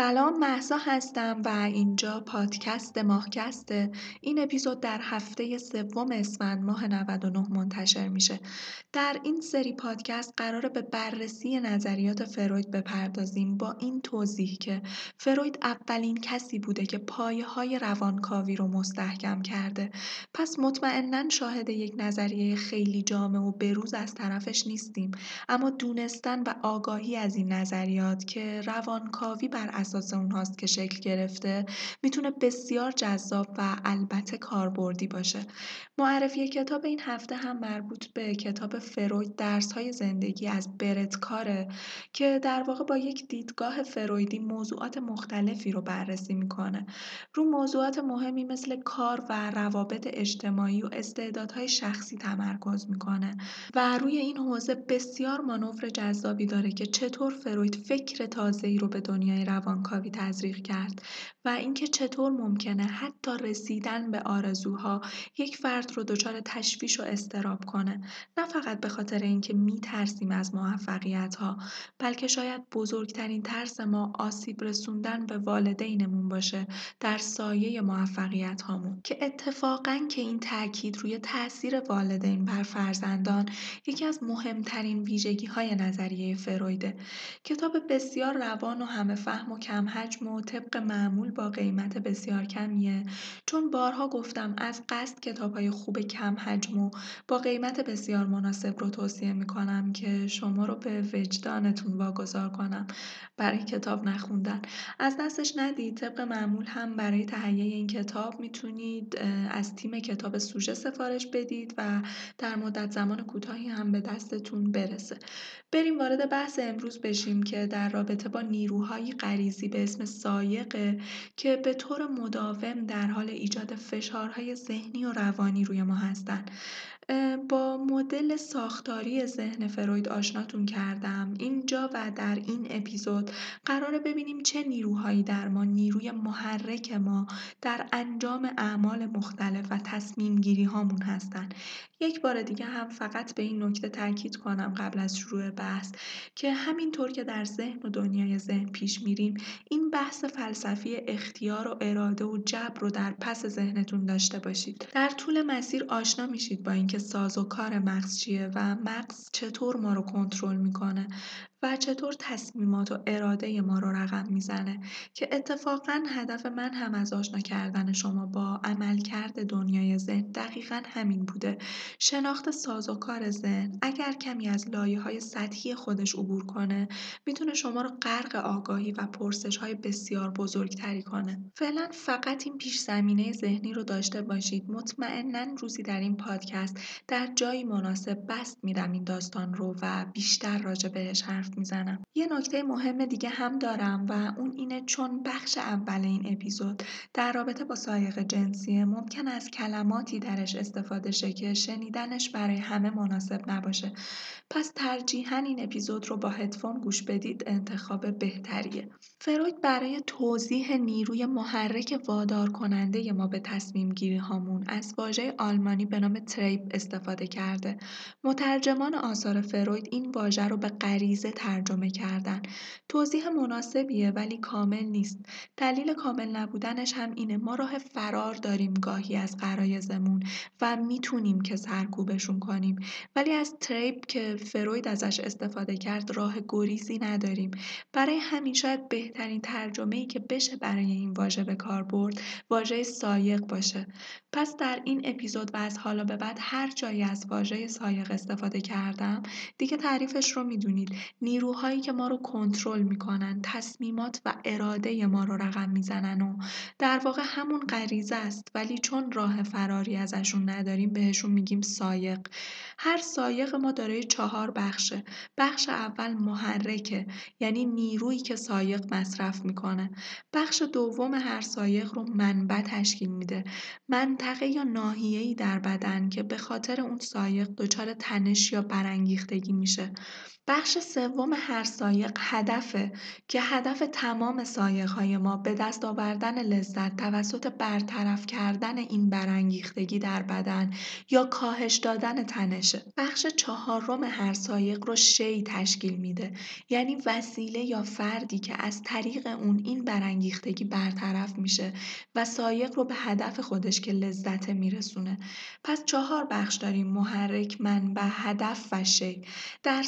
سلام محسا هستم و اینجا پادکست ماهکسته. این اپیزود در هفته سوم اسفند ماه 99 منتشر میشه. در این سری پادکست قراره به بررسی نظریات فروید بپردازیم با این توضیح که فروید اولین کسی بوده که پایه های روانکاوی رو مستحکم کرده. پس مطمئنا شاهد یک نظریه خیلی جامع و بروز از طرفش نیستیم. اما دونستن و آگاهی از این نظریات که روانکاوی بر اساس اونهاست که شکل گرفته می‌تونه بسیار جذاب و البته کاربردی باشه. معرفی کتاب این هفته هم مربوط به کتاب فروید درس های زندگی از برت کاره که در واقع با یک دیدگاه فرویدی موضوعات مختلفی رو بررسی می‌کنه. رو موضوعات مهمی مثل کار و روابط اجتماعی و استعدادهای شخصی تمرکز می‌کنه و روی این حوزه بسیار مانور جذابی داره که چطور فروید فکر تازه‌ای رو به دنیای روانکاوی تزریق کرد و اینکه چطور ممکنه حتی رسیدن به آرزوها یک فرد رو دچار تشویش و استراب کنه. نه فقط به خاطر اینکه میترسیم از موفقیت ها بلکه شاید بزرگترین ترس ما آسیب رسوندن به والدینمون باشه در سایه موفقیت هامون که اتفاقا که این تاکید روی تاثیر والدین بر فرزندان یکی از مهمترین ویژگی های نظریه فرویده. کتاب بسیار روان و همه فهم و کم حجم و طبق معمول با قیمت بسیار کمیه. چون بارها گفتم از قصد کتاب های خوب کم حجم و با قیمت بسیار مناسب رو توصیه می‌کنم که شما رو به وجدانتون واگذار کنم برای کتاب نخوندن. از دستش ندید طبق معمول هم برای تهیه این کتاب می‌تونید از تیم کتاب سوژه سفارش بدید و در مدت زمان کوتاهی هم به دستتون برسه. بریم وارد بحث امروز بشیم که در رابطه با نیروهای غریزی به اسم سایقه که به طور مداوم در حال ایجاد فشارهای ذهنی و روانی روی ما هستند. با مدل ساختاری ذهن فروید آشناتون کردم. اینجا و در این اپیزود قراره ببینیم چه نیروهایی در ما نیروی محرک ما در انجام اعمال مختلف و تصمیم گیری هامون هستن یک بار دیگه هم فقط به این نکته تاکید کنم قبل از شروع بحث که همینطور که در ذهن و دنیای ذهن پیش میریم این بحث فلسفی اختیار و اراده و جبر رو در پس ذهنتون داشته باشید. در طول مسیر آشنا میشید با اینکه ساز و کار مغز چیه و مغز چطور ما رو کنترل می‌کنه. و چطور تصمیمات و اراده ما رو رقم می‌زنه که اتفاقا هدف من هم از آشنا کردن شما با عملکرد دنیای ذهن دقیقا همین بوده. شناخت ساز و کار ذهن اگر کمی از لایه های سطحی خودش عبور کنه می‌تونه شما رو غرق آگاهی و پرسش های بسیار بزرگتری کنه. فعلا فقط این پیش زمینه ذهنی رو داشته باشید. مطمئنا روزی در این پادکست در جایی مناسب بست میدم این داستان رو و بیشتر راجع بهش حرف می‌زنم. یه نکته مهم دیگه هم دارم و اون اینه چون بخش اول این اپیزود در رابطه با سایق جنسیه ممکن از کلماتی درش استفاده شه که شنیدنش برای همه مناسب نباشه. پس ترجیحاً این اپیزود رو با هدفون گوش بدید انتخاب بهتریه. فروید برای توضیح نیروی محرک وادار کننده ما به تصمیم گیری هامون از واژه آلمانی به نام تریپ استفاده کرده. مترجمان آثار فروید این واژه رو به غریزه ترجمه کردن. توضیح مناسبیه ولی کامل نیست. دلیل کامل نبودنش هم اینه. ما راه فرار داریم گاهی از قرایزمون و می‌تونیم که سرکوبشون کنیم. ولی از تریپ که فروید ازش استفاده کرد راه گریزی نداریم. برای همین شاید بهترین ترجمه ای که بشه برای این واژه به کار برد واژه سایق باشه. پس در این اپیزود و از حالا به بعد هر جایی از واژه سایق استفاده کردم دیگه تعریفش رو می‌دونید. نیروهایی که ما رو کنترل می‌کنن تصمیمات و اراده ما رو رقم می‌زنن و در واقع همون غریزه است. ولی چون راه فراری ازشون نداریم بهشون میگیم سایق. هر سایق ما داره چهار بخشه. بخش اول محرکه یعنی نیرویی که سایق مصرف می‌کنه. بخش دوم هر سایق رو منبع تشکیل میده. منطقه یا ناحیه‌ای در بدن که به خاطر اون سایق دچار تنش یا برانگیختگی میشه. بخش سوم هر سایق هدفه که هدف تمام های ما به دست آوردن لذت توسط برطرف کردن این برانگیختگی در بدن یا کاهش دادن تنشه. بخش چهارم هر سایق رو شی تشکیل میده یعنی وسیله یا فردی که از طریق اون این برانگیختگی برطرف میشه و سایق رو به هدف خودش که لذت میرسونه. پس چهار بخش داریم محرک، منبع، هدف و شی. در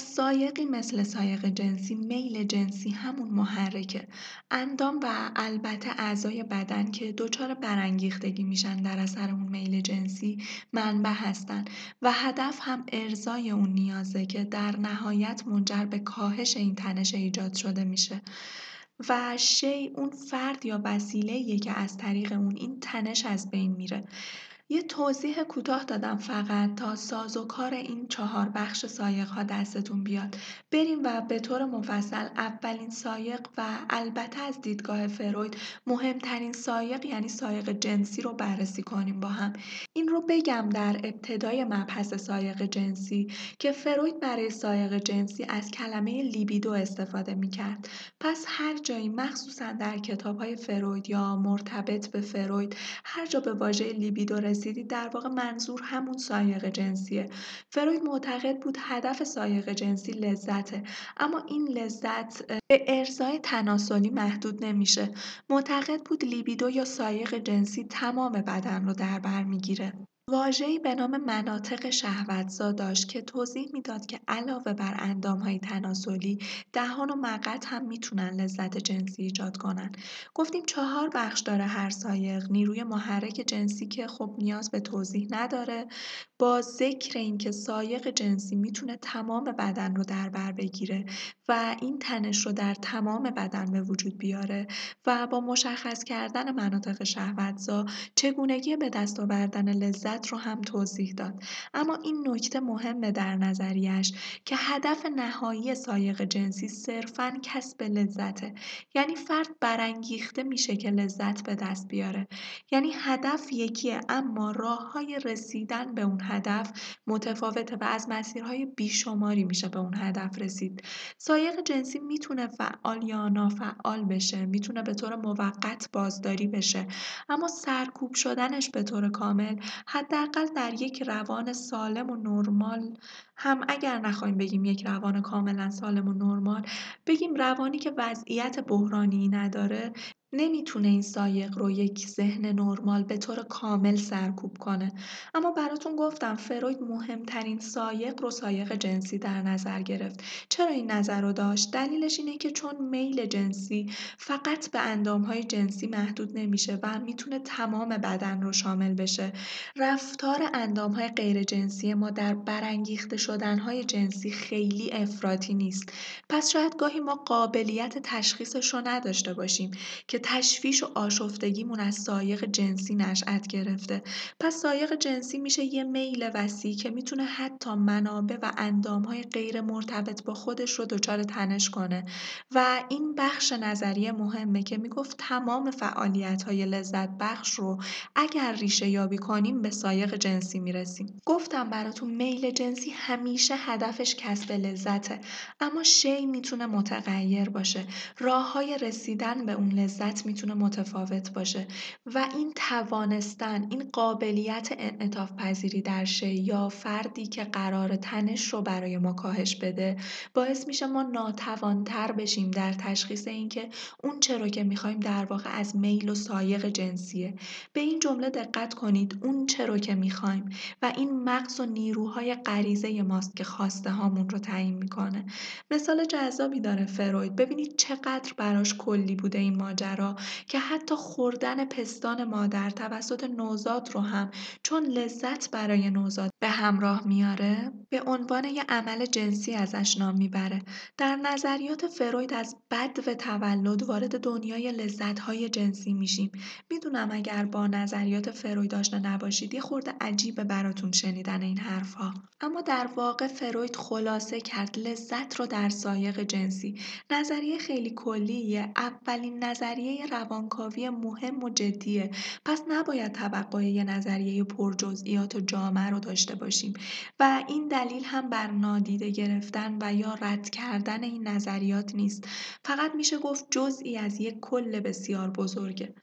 سایقی مثل سایق جنسی میل جنسی همون محرکه. اندام و البته اعضای بدن که دچار برانگیختگی میشن در اثر اون میل جنسی منبع هستن و هدف هم ارزای اون نیازه که در نهایت منجر به کاهش این تنش ایجاد شده میشه. و شی اون فرد یا وسیله که از طریق اون این تنش از بین میره. یه توضیح کوتاه دادم فقط تا ساز و کار این چهار بخش سایق ها دستتون بیاد. بریم و به طور مفصل اولین سایق و البته از دیدگاه فروید مهمترین سایق یعنی سایق جنسی رو بررسی کنیم با هم. این رو بگم در ابتدای مبحث سایق جنسی که فروید برای سایق جنسی از کلمه لیبیدو استفاده می کرد پس هر جایی مخصوصا در کتاب های فروید یا مرتبط به فروید هر جا به واژه لیبیدو رسیدید در واقع منظور همون سایق جنسیه. فروید معتقد بود هدف سایق جنسی لذته اما این لذت به ارزای تناسلی محدود نمیشه. معتقد بود لیبیدو یا سایق جنسی تمام بدن رو در بر می‌گیره. واژه‌ای به نام مناطق شهوتزا داشت که توضیح می‌داد که علاوه بر اندامهای تناسلی دهان و مقط هم می‌تونن لذت جنسی ایجاد کنن. گفتیم چهار بخش داره هر سایق نیروی محرک جنسی که خب نیاز به توضیح نداره. با ذکر اینکه سایق جنسی می‌تونه تمام بدن رو در بر بگیره و این تنش رو در تمام بدن به وجود بیاره و با مشخص کردن مناطق شهوتزا چگونگی به دست آوردن لذت رو هم توضیح داد. اما این نکته مهمه در نظریش که هدف نهایی سایق جنسی صرفا کسب لذته. یعنی فرد برانگیخته میشه که لذت به دست بیاره. یعنی هدف یکیه اما راه های رسیدن به اون هدف متفاوته و از مسیرهای بیشماری میشه به اون هدف رسید. سایق جنسی می‌تونه فعال یا نافعال بشه می‌تونه به طور موقت بازداری بشه اما سرکوب شدنش به طور کامل حداقل در یک روان سالم و نرمال. هم اگر نخوایم بگیم یک روان کاملا سالم و نرمال بگیم روانی که وضعیت بحرانی نداره نمی‌تونه این سایق رو یک ذهن نرمال به طور کامل سرکوب کنه. اما براتون گفتم فروید مهمترین سایق رو سایق جنسی در نظر گرفت. چرا این نظر رو داشت؟ دلیلش اینه که چون میل جنسی فقط به اندامهای جنسی محدود نمیشه و می‌تونه تمام بدن رو شامل بشه. رفتار اندامهای غیر جنسی ما در برانگیخته شدنهای جنسی خیلی افراطی نیست. پس شاید گاهی ما قابلیت تشخیصش رو نداشته باشیم که تشویش و آشفتگیمون از سایق جنسی نشأت گرفته. پس سایق جنسی میشه یه میل وسیع که می‌تونه حتی منابع و اندامهای غیر مرتبط با خودش رو دچار تنش کنه. و این بخش نظریه مهمه که می‌گفت تمام فعالیت های لذت بخش رو اگر ریشه یابی کنیم به سایق جنسی می‌رسیم. گفتم براتون میل جنسی همیشه هدفش کسب لذته اما شی می‌تونه متغیر باشه. راه های رسیدن به اون لذت می‌تونه متفاوت باشه. و این توانستن این قابلیت انعطاف پذیری در شی یا فردی که قرار تنش رو برای ما کاهش بده باعث میشه ما ناتوانتر بشیم در تشخیص اینکه اون چرا که می‌خوایم در واقع از میل و سایق جنسیه. به این جمله دقت کنید اون چرا که می‌خوایم و این مغز و نیروهای غریزه ماست که خواسته هامون رو تعیین می‌کنه. مثال جذابی داره فروید. ببینید چقدر براش کلی بوده این ماجرا. که حتی خوردن پستان مادر توسط نوزاد رو هم چون لذت برای نوزاد به همراه میاره به عنوان یه عمل جنسی ازش نام می‌بره. در نظریات فروید از بد و تولد وارد دنیای لذتهای جنسی میشیم. می‌دونم اگر با نظریات فروید آشنا نباشید یه خورده عجیبه براتون شنیدن این حرفها اما در واقع فروید خلاصه کرد لذت رو در سایق جنسی. نظریه خیلی کلیه اولین نظریه روانکاوی مهم و جدیه. پس نباید توقع یه نظریه پر جزئیات و جامع رو داشته داشته باشیم. و این دلیل هم بر نادیده گرفتن و یا رد کردن این نظریات نیست. فقط میشه گفت جزئی از یک کل بسیار بزرگه.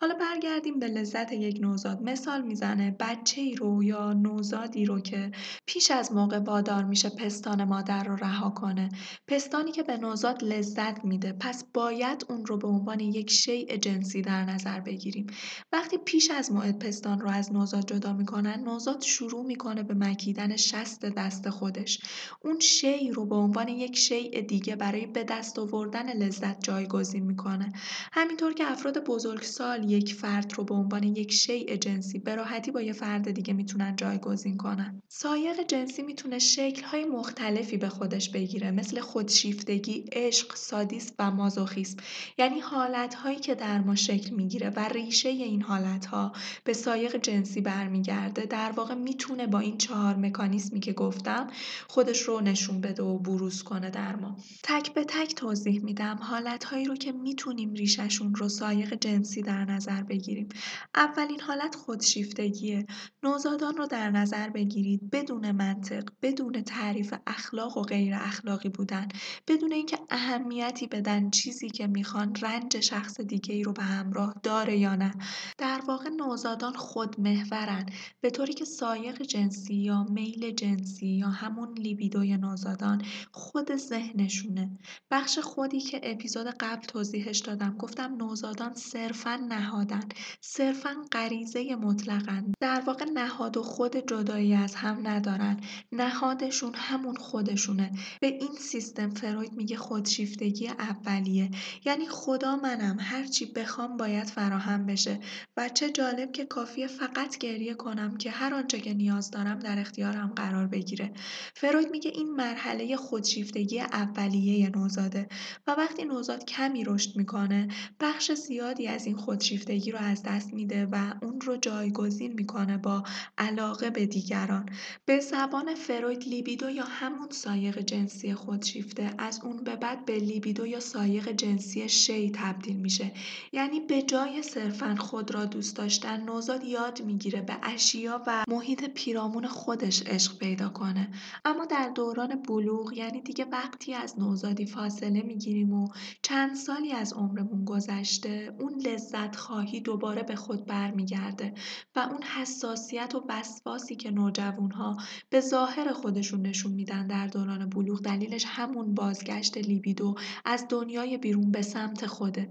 حالا برگردیم به لذت یک نوزاد. مثال می‌زنه بچه ای رو یا نوزادی رو که پیش از موقع وادار میشه پستان مادر رو رها کنه. پستانی که به نوزاد لذت میده. پس باید اون رو به عنوان یک شیء جنسی در نظر بگیریم. وقتی پیش از موعد پستان رو از نوزاد جدا می‌کنن نوزاد شروع می‌کنه به مکیدن شست دست خودش. اون شی رو به عنوان یک شیء دیگه برای به دست آوردن لذت جایگزین می‌کنه. همینطور که افراد بزرگسال یک فرد رو به عنوان یک شیء جنسی به راحتی با یه فرد دیگه می‌تونن جایگزین کنن. سایق جنسی می‌تونه شکل‌های مختلفی به خودش بگیره مثل خودشیفتگی، عشق، سادیسم و مازوخیسم. یعنی حالت‌هایی که در ما شکل می‌گیره و ریشه این حالت‌ها به سایق جنسی برمیگرده در واقع می‌تونه با این چهار مکانیسمی که گفتم خودش رو نشون بده و بروز کنه در ما. تک به تک توضیح میدم حالت‌هایی رو که می‌تونیم ریشهشون رو سایق جنسی در نظر بگیریم. اولین حالت خودشیفتگیه. نوزادان رو در نظر بگیرید. بدون منطق بدون تعریف اخلاق و غیر اخلاقی بودن. بدون اینکه اهمیتی بدن چیزی که می‌خوان رنج شخص دیگه ای رو به همراه داره یا نه. در واقع نوزادان خود محورن به طوری که سایق جنسی یا میل جنسی یا همون لیبیدوی نوزادان خود ذهنشونه. بخش خودی که اپیزود قبل توضیحش دادم. گفتم نوزادان صرفا نهادن صرفا غریزه مطلقن در واقع نهاد و خود جدایی از هم ندارن نهادشون همون خودشونه. به این سیستم فروید میگه خودشیفتگی اولیه. یعنی خدا منم. هرچی بخوام باید فراهم بشه. و چه جالب که کافیه فقط گریه کنم که هر آنچه که نیاز دارم در اختیارم قرار بگیره. فروید میگه این مرحله خودشیفتگی اولیه نوزاده. و وقتی نوزاد کمی رشد می‌کنه بخش زیادی از این خودشیفتگی رو از دست میده و اون رو جایگزین می‌کنه با علاقه به دیگران. به زبان فروید لیبیدو یا همون سایق جنسی خودشیفته از اون به بعد به لیبیدو یا سایق جنسی شی تبدیل میشه. یعنی به جای صرفا خود را دوست داشتن نوزاد یاد می‌گیره به اشیا و محیط پیرامون خودش عشق پیدا کنه. اما در دوران بلوغ یعنی دیگه وقتی از نوزادی فاصله می‌گیریم و چند سالی از عمرمون گذشته اون لذت خواهی دوباره به خود برمیگرده و اون حساسیت و وسواسی که نوجوانها به ظاهر خودشون نشون میدن در دوران بلوغ دلیلش همون بازگشت لیبیدو از دنیای بیرون به سمت خوده.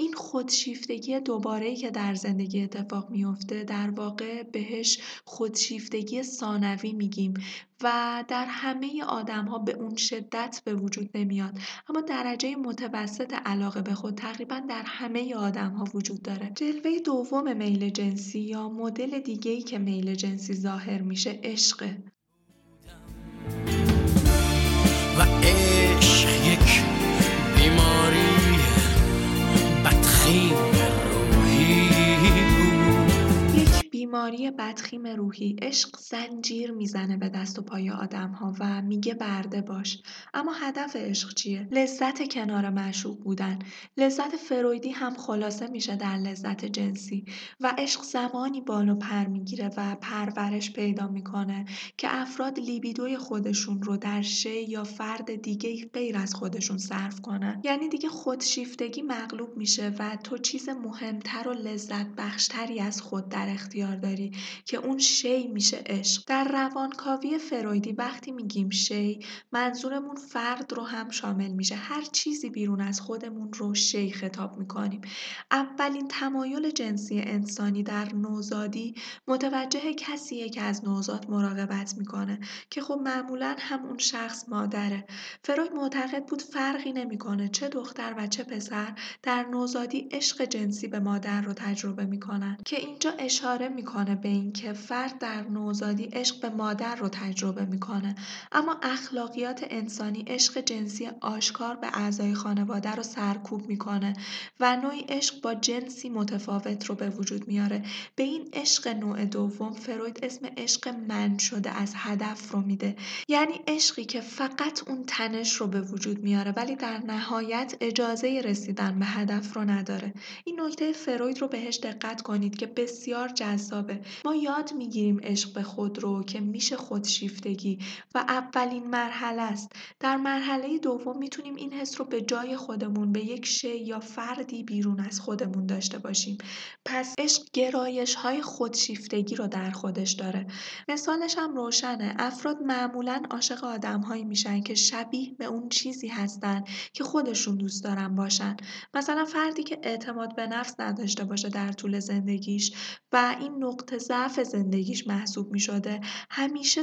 این خودشیفتگی دوباره که در زندگی اتفاق میفته در واقع بهش خودشیفتگی ثانوی میگیم و در همه آدم ها به اون شدت به وجود نمیاد. اما درجه متوسط علاقه به خود تقریبا در همه آدم ها وجود داره. جلوه دوم میل جنسی یا مدل دیگه ای که میل جنسی ظاهر میشه عشقه و عشق یک بیماری بدخیم بیماری بدخیم روحی. عشق زنجیر می‌زنه به دست و پای ها و میگه برده باش. اما هدف عشق چیه؟ لذت کنار معشوق بودن. لذت فرویدی هم خلاصه میشه در لذت جنسی. و عشق زمانی بالو پر می‌گیره و پرورش پیدا می‌کنه که افراد لیبیدوی خودشون رو در شی یا فرد دیگه غیر از خودشون صرف کنن. یعنی دیگه خودشیفتگی مغلوب میشه و تو چیز مهمتر و لذت بخشتری از خود در اختیار داری که اون شی میشه عشق. در روانکاوی فرویدی وقتی میگیم شی منظورمون فرد رو هم شامل میشه. هر چیزی بیرون از خودمون رو شی خطاب می‌کنیم. اولین تمایل جنسی انسانی در نوزادی متوجه کسیه که از نوزاد مراقبت می‌کنه که خب معمولا هم اون شخص مادره. فروید معتقد بود فرقی نمی‌کنه چه دختر و چه پسر در نوزادی عشق جنسی به مادر رو تجربه می‌کنن. که اینجا اشاره می‌کنه به اینکه فرد در نوزادی عشق به مادر رو تجربه می‌کنه. اما اخلاقیات انسانی عشق جنسی آشکار به اعضای خانواده رو سرکوب می‌کنه و نوعی عشق با جنسی متفاوت رو به وجود میاره. به این عشق نوع دوم فروید اسم عشق من شده از هدف رو میده. یعنی عشقی که فقط اون تنش رو به وجود میاره ولی در نهایت اجازه رسیدن به هدف رو نداره. این نکته فروید رو بهش دقت کنید که بسیار جذاب کتابه ما یاد می‌گیریم عشق به خود رو که میشه خودشیفتگی و اولین مرحله است. در مرحله دوم می‌تونیم این حس رو به جای خودمون به یک شی یا فردی بیرون از خودمون داشته باشیم. پس عشق گرایش های خودشیفتگی رو در خودش داره. مثالش هم روشنه. افراد معمولا عاشق آدمهایی میشن که شبیه به اون چیزی هستن که خودشون دوست دارن باشن. مثلا فردی که اعتماد به نفس نداشته باشه در طول زندگیش و این نقطه ضعف زندگیش محسوب می شده همیشه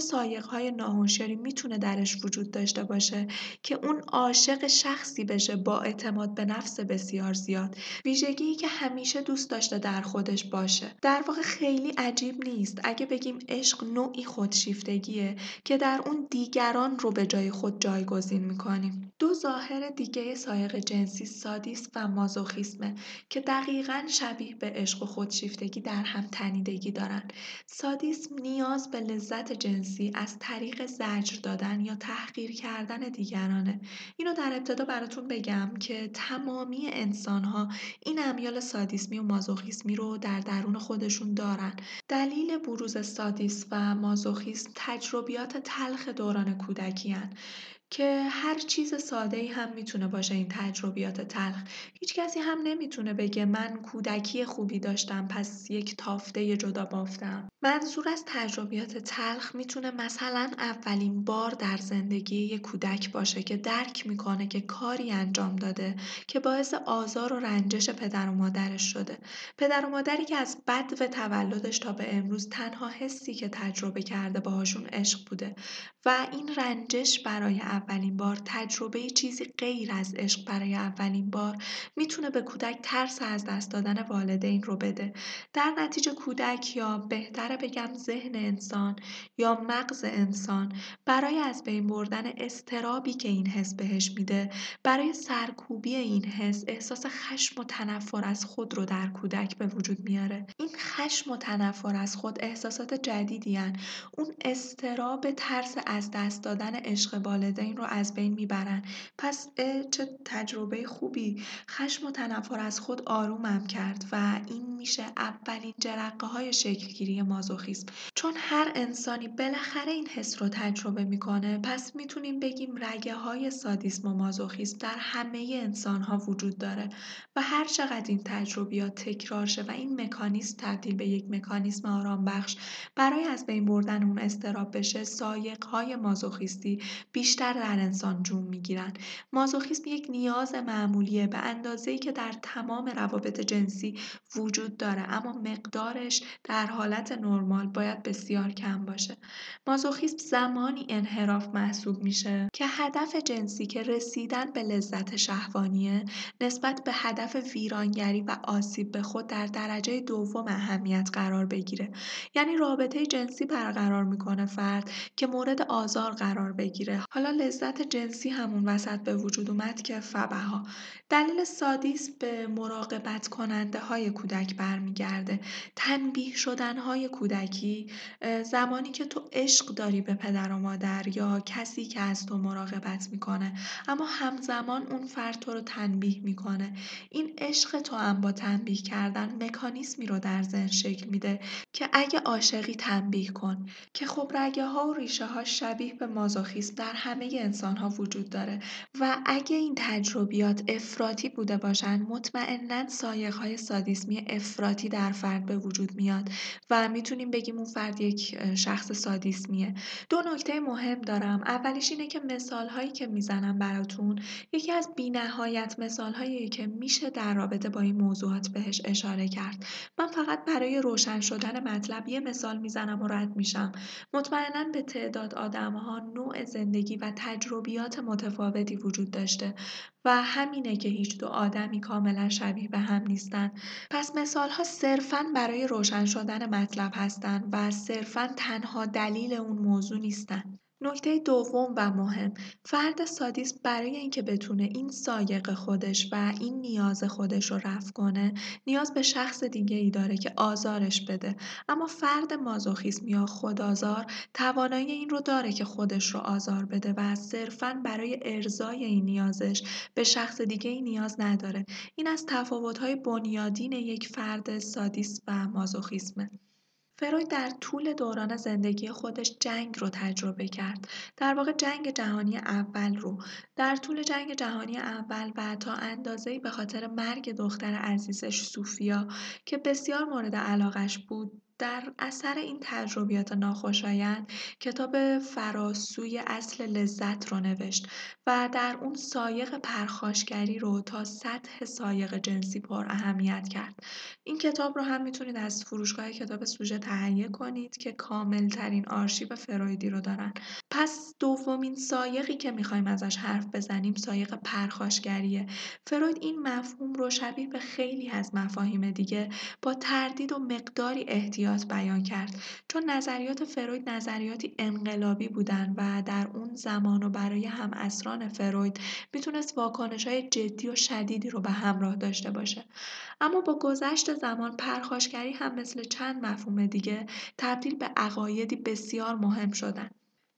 های ناهوشیاری می‌تونه درش وجود داشته باشه که اون عاشق شخصی بشه با اعتماد به نفس بسیار زیاد. ویژگی که همیشه دوست داشته در خودش باشه. در واقع خیلی عجیب نیست. اگه بگیم عشق نوعی خودشیفتگیه که در اون دیگران رو به جای خود جایگزین می‌کنیم. دو ظاهر دیگه سایق جنسی سادیس و مازوخیسمه که دقیقا شبیه به عشق و خودشیفتگی در هم تنیدگی دارن. سادیسم نیاز به لذت جنسی از طریق زجر دادن یا تحقیر کردن دیگرانه. اینو در ابتدا براتون بگم که تمامی انسان ها این امیال سادیسمی و مازوخیسمی رو در درون خودشون دارن. دلیل بروز سادیس و مازوخیسم تجربیات تلخ دوران کودکی هن. که هر چیز ساده ای هم می‌تونه باشه این تجربیات تلخ. هیچ کسی هم نمی‌تونه بگه من کودکی خوبی داشتم پس یک تافته جدا بافتم. منظور از تجربیات تلخ می‌تونه مثلا اولین بار در زندگی یک کودک باشه که درک می‌کنه که کاری انجام داده که باعث آزار و رنجش پدر و مادرش شده. پدر و مادری که از بد و تولدش تا به امروز تنها حسی که تجربه کرده باهاشون عشق بوده و این رنجش برای اولین بار تجربه چیزی غیر از عشق برای اولین بار می‌تونه به کودک ترس از دست دادن والدین رو بده در نتیجه کودک یا بهتره بگم ذهن انسان یا مغز انسان برای از بین بردن استرابی که این حس بهش میده برای سرکوبی این حس احساس خشم و تنفر از خود رو در کودک به وجود میاره این خشم و تنفر از خود احساسات جدیدی هن. اون استراب ترس از دست دادن عشق والدین رو از بین می‌برن. پس چه تجربه خوبی. خشم و تنفر از خود آرومم کرد و این میشه اولین جرقه های شکلگیری مازوخیسم. چون هر انسانی بالاخره این حس رو تجربه می‌کنه پس می‌تونیم بگیم رگه های سادیسم و مازوخیسم در همه انسان ها وجود داره و هر چقدر این تجربیات تکرار شه و این مکانیزم تبدیل به یک مکانیزم آرام بخش برای از بین بردن اون استراب بشه سایق های مازوخیستی بیشتر در انسان جون می‌گیرن مازوخیسم یک نیاز معمولیه به اندازه‌ای که در تمام روابط جنسی وجود داره اما مقدارش در حالت نرمال باید بسیار کم باشه. مازوخیسم زمانی انحراف محسوب میشه که هدف جنسی که رسیدن به لذت شهوانیه نسبت به هدف ویرانگری و آسیب به خود در درجه دوم اهمیت قرار بگیره. یعنی رابطه جنسی برقرار می‌کنه فرد که مورد آزار قرار بگیره. حالا لذت جنسی همون وسط به وجود اومد که فبها. دلیل سادیس به مراقبت کننده های کودک برمیگرده. تنبیه شدن های کودکی زمانی که تو عشق داری به پدر و مادر یا کسی که از تو مراقبت می‌کنه اما همزمان اون فرد تو رو تنبیه می‌کنه. این عشق تو هم با تنبیه کردن مکانیزمی رو در ذهن شکل میده که اگه عاشقی تنبیه کن. که خب رگه ها و ریشه ها شبیه به مازوخیسم در همه انسان ها وجود داره و اگه این تجربیات افراطی بوده باشن مطمئنا سایق های سادیسمی افراطی در فرد به وجود میاد و می‌تونیم بگیم اون فرد یک شخص سادیسمیه. دو نکته مهم دارم. اولیش اینه که مثال هایی که می‌زنم براتون یکی از بینهایت مثال هایی که میشه در رابطه با این موضوعات بهش اشاره کرد. من فقط برای روشن شدن مطلب یه مثال می‌زنم و رد میشم. مطمئنا به تعداد آدم ها نوع زندگی و تجربیات متفاوتی وجود داشته و همینه که هیچ دو آدمی کاملا شبیه به هم نیستن. پس مثال ها صرفا برای روشن شدن مطلب هستند و صرفا تنها دلیل اون موضوع نیستن. نکته دوم و مهم فرد سادیس برای اینکه بتونه این سایق خودش و این نیاز خودش رو رفع کنه نیاز به شخص دیگه ای داره که آزارش بده. اما فرد مازوخیسم یا خودآزار توانایی این رو داره که خودش رو آزار بده و صرفا برای ارزای این نیازش به شخص دیگه ای نیاز نداره. این از تفاوت‌های بنیادین یک فرد سادیس و مازوخیسمه. فروید در طول دوران زندگی خودش جنگ رو تجربه کرد. در واقع جنگ جهانی اول رو. در طول جنگ جهانی اول و تا اندازه‌ای به خاطر مرگ دختر عزیزش سوفیا که بسیار مورد علاقش بود در اثر این تجربیات ناخوشایند کتاب فراسوی اصل لذت رو نوشت و در اون سایق پرخاشگری رو تا سطح سایق جنسی پر اهمیت کرد. این کتاب رو هم می‌تونید از فروشگاه کتاب سوژه تهیه کنید که کامل ترین آرشیو فرویدی رو دارن. پس دومین سایقی که می‌خوایم ازش حرف بزنیم سایق پرخاشگریه. فروید این مفهوم رو شبیه به خیلی از مفاهیم دیگه با تردید و مقداری احتیاط بیان کرد. چون نظریات فروید نظریاتی انقلابی بودن و در اون زمان و برای هم اسران فروید می‌تونست واکنش های جدی و شدیدی رو به همراه داشته باشه. اما با گذشت زمان پرخاشگری هم مثل چند مفهوم دیگه تبدیل به عقایدی بسیار مهم شدن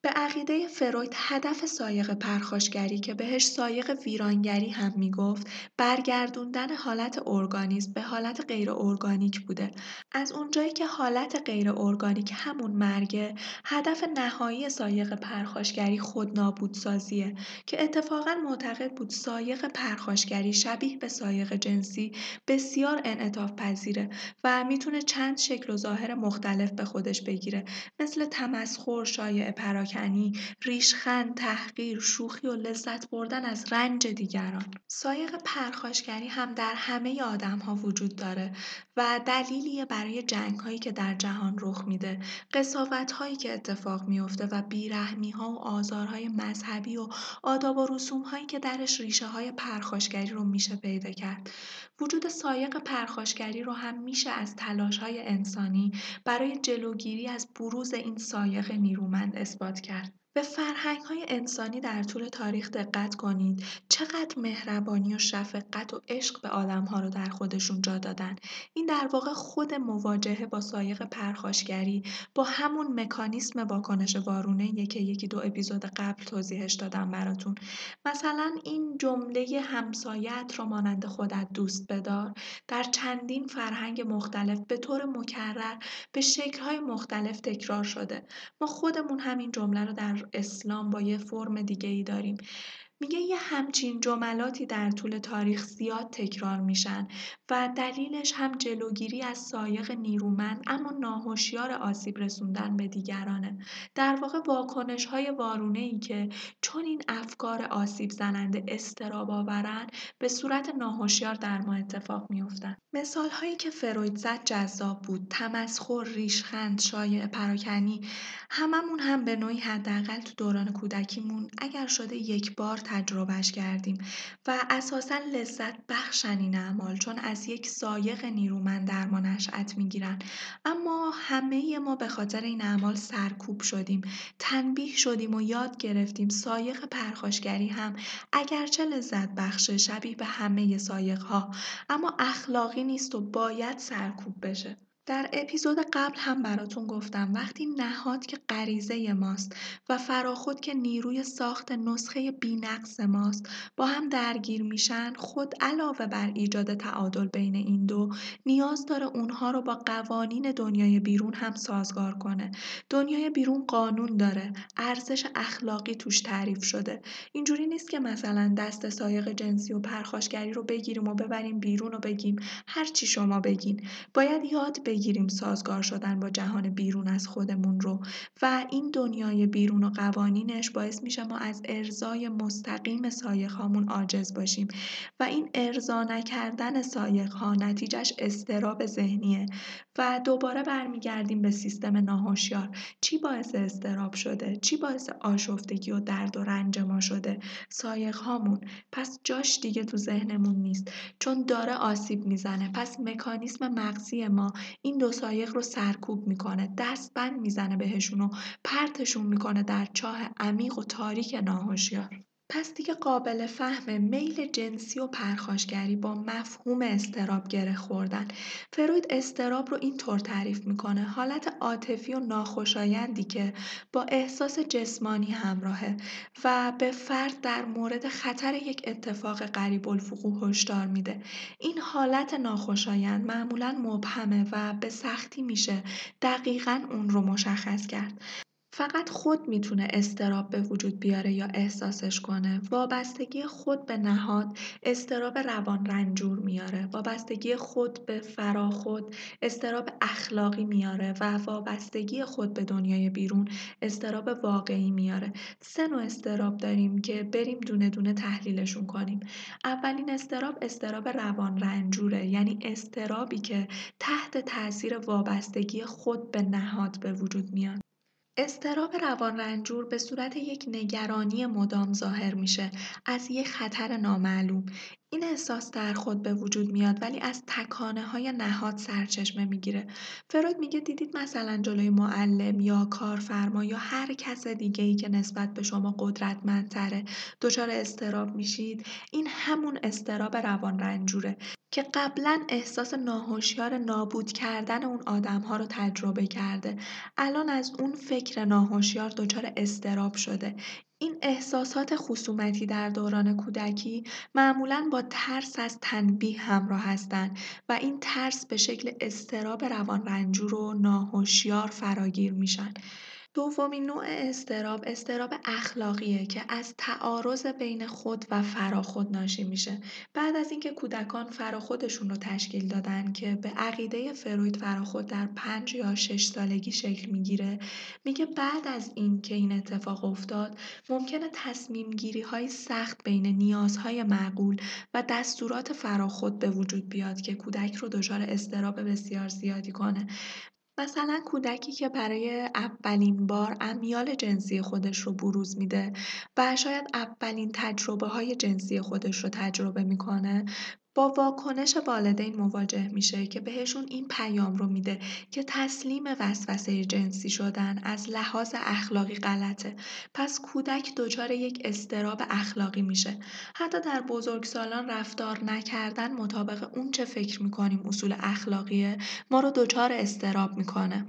به عقیده فروید هدف سایق پرخاشگری که بهش سایق ویرانگری هم می‌گفت برگردوندن حالت ارگانیسم به حالت غیر ارگانیک بوده. از اونجایی که حالت غیر ارگانیک همون مرگه هدف نهایی سایق پرخاشگری خود سازیه که اتفاقا معتقد بود سایق پرخاشگری شبیه به سایق جنسی بسیار انعطاف پذیره و می‌تونه چند شکل و ظاهر مختلف به خودش بگیره مثل تمسخر شایع پراکنده پراکنی، ریشخند، تحقیر، شوخی و لذت بردن از رنج دیگران. سایق پرخاشگری هم در همه آدم ها وجود داره و دلیلیه برای جنگ هایی که در جهان رخ میده، قصاوت هایی که اتفاق میفته و بیرحمی ها و آزارهای مذهبی و آداب و رسوم هایی که درش ریشه های پرخاشگری رو میشه پیدا کرد. وجود سایق پرخاشگری رو هم میشه از تلاش های انسانی برای جلوگیری از بروز این سایق نیرومند اثبات کرد. به فرهنگ های انسانی در طول تاریخ دقت کنید. چقدر مهربانی و شفقت و عشق به آدم ها رو در خودشون جا دادن. این در واقع خود مواجهه با سایق پرخاشگری با همون مکانیسم واکنش وارونه که یکی دو اپیزود قبل توضیحش دادم براتون. مثلا این جمله همسایت را مانند خودت دوست بدار. در چندین فرهنگ مختلف به طور مکرر به های مختلف تکرار شده. ما خودمون همین جمله رو در اسلام با یه فرم دیگه ای داریم. میگه یه همچین جملاتی در طول تاریخ زیاد تکرار میشن و دلیلش هم جلوگیری از سایق نیرومند اما ناهوشیار آسیب رسوندن به دیگرانه. در واقع واکنش های وارونه ای که چون این افکار آسیب زننده استراب آورن به صورت ناهوشیار در ما اتفاق میافتن. مثال هایی که فروید زد جذاب بود. تمسخر ریشخند شایع پراکنی هممون هم به نوعی حداقل تو دوران کودکیمون اگر شده یک بار تجربهش کردیم و اساسا لذت بخشن این اعمال چون از یک سایق نیرومند در ما نشأت می‌گیرن. اما همه ما به خاطر این اعمال سرکوب شدیم تنبیه شدیم و یاد گرفتیم سایق پرخاشگری هم اگرچه لذت بخش شبیه به همه سایق ها اما اخلاقی نیست و باید سرکوب بشه. در اپیزود قبل هم براتون گفتم وقتی نهاد که غریزه ماست و فراخود که نیروی ساخت نسخه بینقص ماست با هم درگیر میشن خود علاوه بر ایجاد تعادل بین این دو نیاز داره اونها رو با قوانین دنیای بیرون هم سازگار کنه. دنیای بیرون قانون داره ارزش اخلاقی توش تعریف شده. اینجوری نیست که مثلا دست سایق جنسی و پرخاشگری رو بگیریم و ببریم بیرون و بگیم هر چی شما بگین. باید یاد بگیریم سازگار شدن با جهان بیرون از خودمون رو. و این دنیای بیرون و قوانینش باعث میشه ما از ارزای مستقیم سایقهامون عاجز باشیم. و این ارضا نکردن سایقها نتیجهش استراب ذهنیه. و دوباره برمیگردیم به سیستم ناهوشیار. چی باعث استراب شده؟ چی باعث آشفتگی و درد و رنج ما شده؟ سایقهامون پس جاش دیگه تو ذهنمون نیست. چون داره آسیب می‌زنه. پس مکانیسم مغزی ما این دو سایق رو سرکوب می‌کنه دست بند می‌زنه بهشون و پرتشون می‌کنه در چاه عمیق و تاریک ناهوشیار پس دیگه قابل فهمه میل جنسی و پرخاشگری با مفهوم استراب گره خوردن. فروید استراب رو اینطور تعریف می‌کنه حالت عاطفی و ناخوشایندی که با احساس جسمانی همراهه و به فرد در مورد خطر یک اتفاق قریب الوقوع هشدار میده. این حالت ناخوشایند معمولا مبهمه و به سختی میشه دقیقا اون رو مشخص کرد. فقط خود می‌تونه استراب به وجود بیاره یا احساسش کنه. وابستگی خود به نهاد استراب روان رنجور میاره. وابستگی خود به فراخود استراب اخلاقی میاره و وابستگی خود به دنیای بیرون استراب واقعی میاره. سه نوع استراب داریم که بریم دونه دونه تحلیلشون کنیم. اولین استراب استراب روان رنجوره یعنی استرابی که تحت تاثیر وابستگی خود به نهاد به وجود میاد. اضطراب رنجور به صورت یک نگرانی مدام ظاهر میشه از یک خطر نامعلوم. این احساس در خود به وجود میاد ولی از تکانه های نهاد سرچشمه می‌گیره. فروید میگه دیدید مثلا جلوی معلم یا کارفرما یا هر کس دیگه ای که نسبت به شما قدرتمندتره دچار استراب میشید. این همون استراب روان رنجوره که قبلا احساس ناهشیار نابود کردن اون ها رو تجربه کرده. الان از اون فکر ناهشیار دچار استراب شده. این احساسات خصومتی در دوران کودکی معمولا با ترس از تنبیه همراه هستند و این ترس به شکل استراب روان رنجور و ناهشیار فراگیر میشن. دومین نوع استراب استراب اخلاقیه که از تعارض بین خود و فراخود ناشی میشه. بعد از اینکه کودکان فراخودشون رو تشکیل دادن که به عقیده فروید فراخود در پنج یا شش سالگی شکل می‌گیره میگه بعد از این که این اتفاق افتاد ممکنه تصمیم گیری های سخت بین نیازهای معقول و دستورات فراخود به وجود بیاد که کودک رو دچار استراب بسیار زیادی کنه. مثلا کودکی که برای اولین بار امیال جنسی خودش رو بروز میده و شاید اولین تجربه های جنسی خودش رو تجربه می‌کنه با واکنش والدین مواجه میشه که بهشون این پیام رو میده که تسلیم وسوسه جنسی شدن از لحاظ اخلاقی غلطه. پس کودک دچار یک استراب اخلاقی میشه. حتی در بزرگسالان رفتار نکردن مطابق اون چه فکر می‌کنیم اصول اخلاقیه ما رو دچار استراب می‌کنه.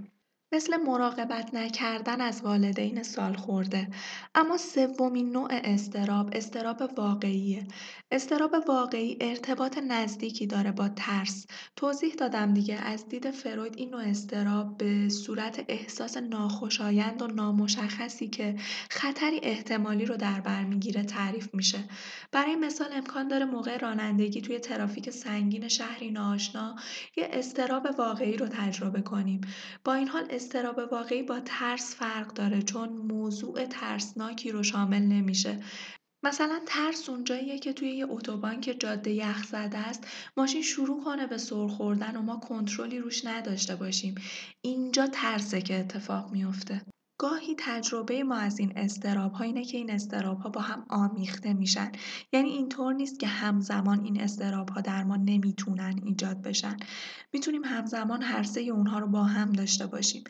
مثل مراقبت نکردن از والدین خورده. اما سومین نوع استراب استراب واقعیه. استراب واقعی ارتباط نزدیکی داره با ترس. توضیح دادم دیگه از دید فروید این نوع استراب به صورت احساس ناخوشایند و نامشخصی که خطری احتمالی رو در بر می‌گیره تعریف میشه. برای مثال امکان داره موقع رانندگی توی ترافیک سنگین شهری ناآشنا یه استراب واقعی رو تجربه کنیم. با این حال استراب واقعی با ترس فرق داره چون موضوع ترسناکی رو شامل نمیشه. مثلا ترس اونجاییه که توی یه اتوبان که جاده یخ زده است ماشین شروع کنه به سر خوردن و ما کنترلی روش نداشته باشیم. اینجا ترسه که اتفاق میفته. گاهی تجربه ما از این استراب ها اینه که این استراب ها با هم آمیخته میشن. یعنی اینطور نیست که همزمان این استراب ها در ما نمی‌تونن ایجاد بشن. می‌تونیم همزمان هر سه اونها رو با هم داشته باشیم.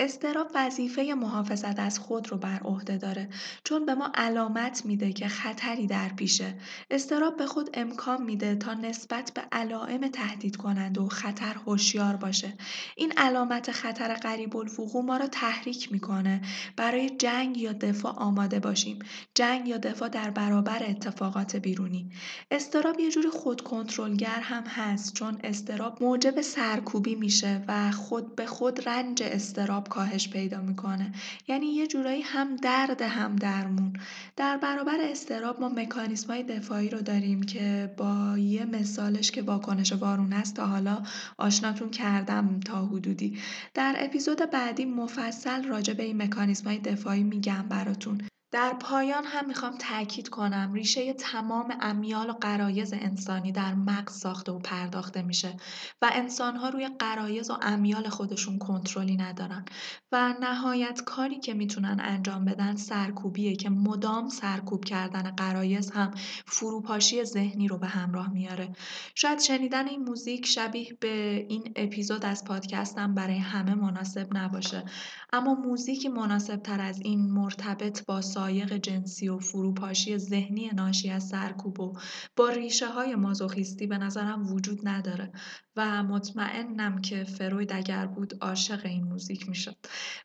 استراب وظیفه محافظت از خود رو بر عهده داره چون به ما علامت میده که خطری در پیشه. استراب به خود امکان میده تا نسبت به علائم تهدید کننده و خطر هوشیار باشه. این علامت خطر قریب الوقوع ما رو تحریک می‌کنه. برای جنگ یا دفاع آماده باشیم. جنگ یا دفاع در برابر اتفاقات بیرونی. استراب یه جور خود کنترلگر هم هست چون استراب موجب سرکوبی میشه و خود به خود رنج استراب کاهش پیدا می‌کنه. یعنی یه جورایی هم درد هم درمون. در برابر استراب ما مکانیسم های دفاعی رو داریم که با یه مثالش که واکنش وارون است تا حالا آشناتون کردم تا حدودی. در اپیزود بعدی مفصل راجع به این مکانیسم های دفاعی میگم براتون. در پایان هم می‌خوام تاکید کنم ریشه تمام امیال و قرایز انسانی در مغز ساخته و پرداخته میشه و انسانها روی قرایز و امیال خودشون کنترلی ندارن و نهایت کاری که می‌تونن انجام بدن سرکوبیه که مدام سرکوب کردن قرایز هم فروپاشی ذهنی رو به همراه میاره. شاید شنیدن این موزیک شبیه به این اپیزود از پادکستم برای همه مناسب نباشه اما موزیکی مناسب تر از این مرتبط با سایق جنسی و فروپاشی ذهنی ناشی از سرکوب و با ریشه های مازوخیستی به نظرم وجود نداره و مطمئنم که فروید اگر بود عاشق این موزیک می‌شد.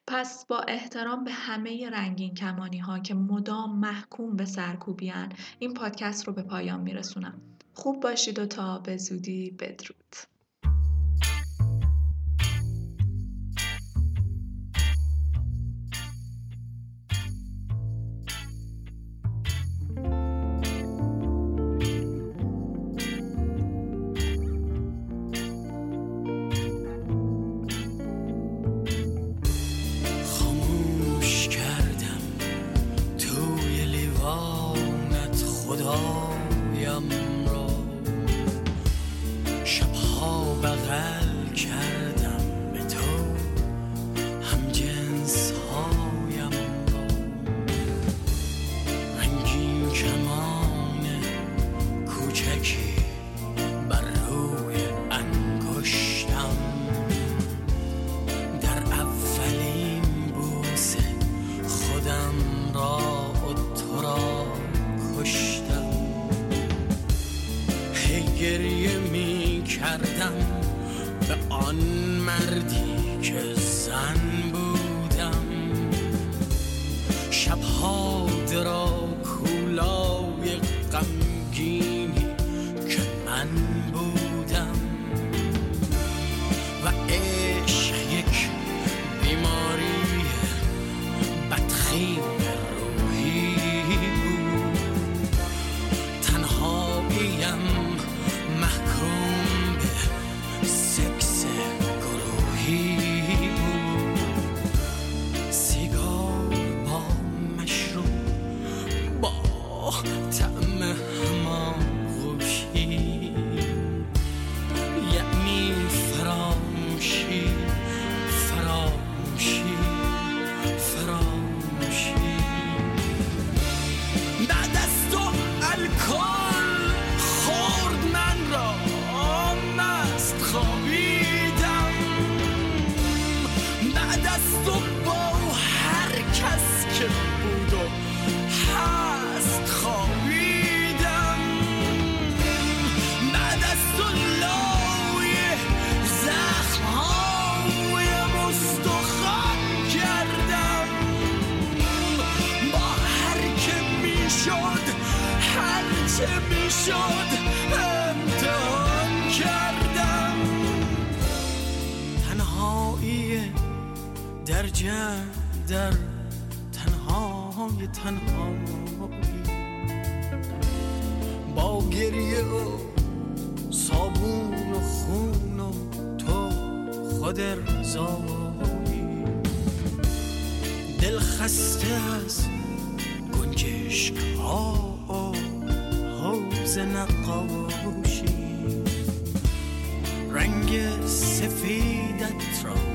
پس با احترام به همه رنگین کمانی ها که مدام محکوم به سرکوبیان این پادکست رو به پایان میرسونم. خوب باشید و تا به زودی بدرود. team. در تنهای تنهایی. با گریه و صابون و خون و تو خود ارزایی. دل خسته از گنجشک ها نقاشی رنگ سفیدت را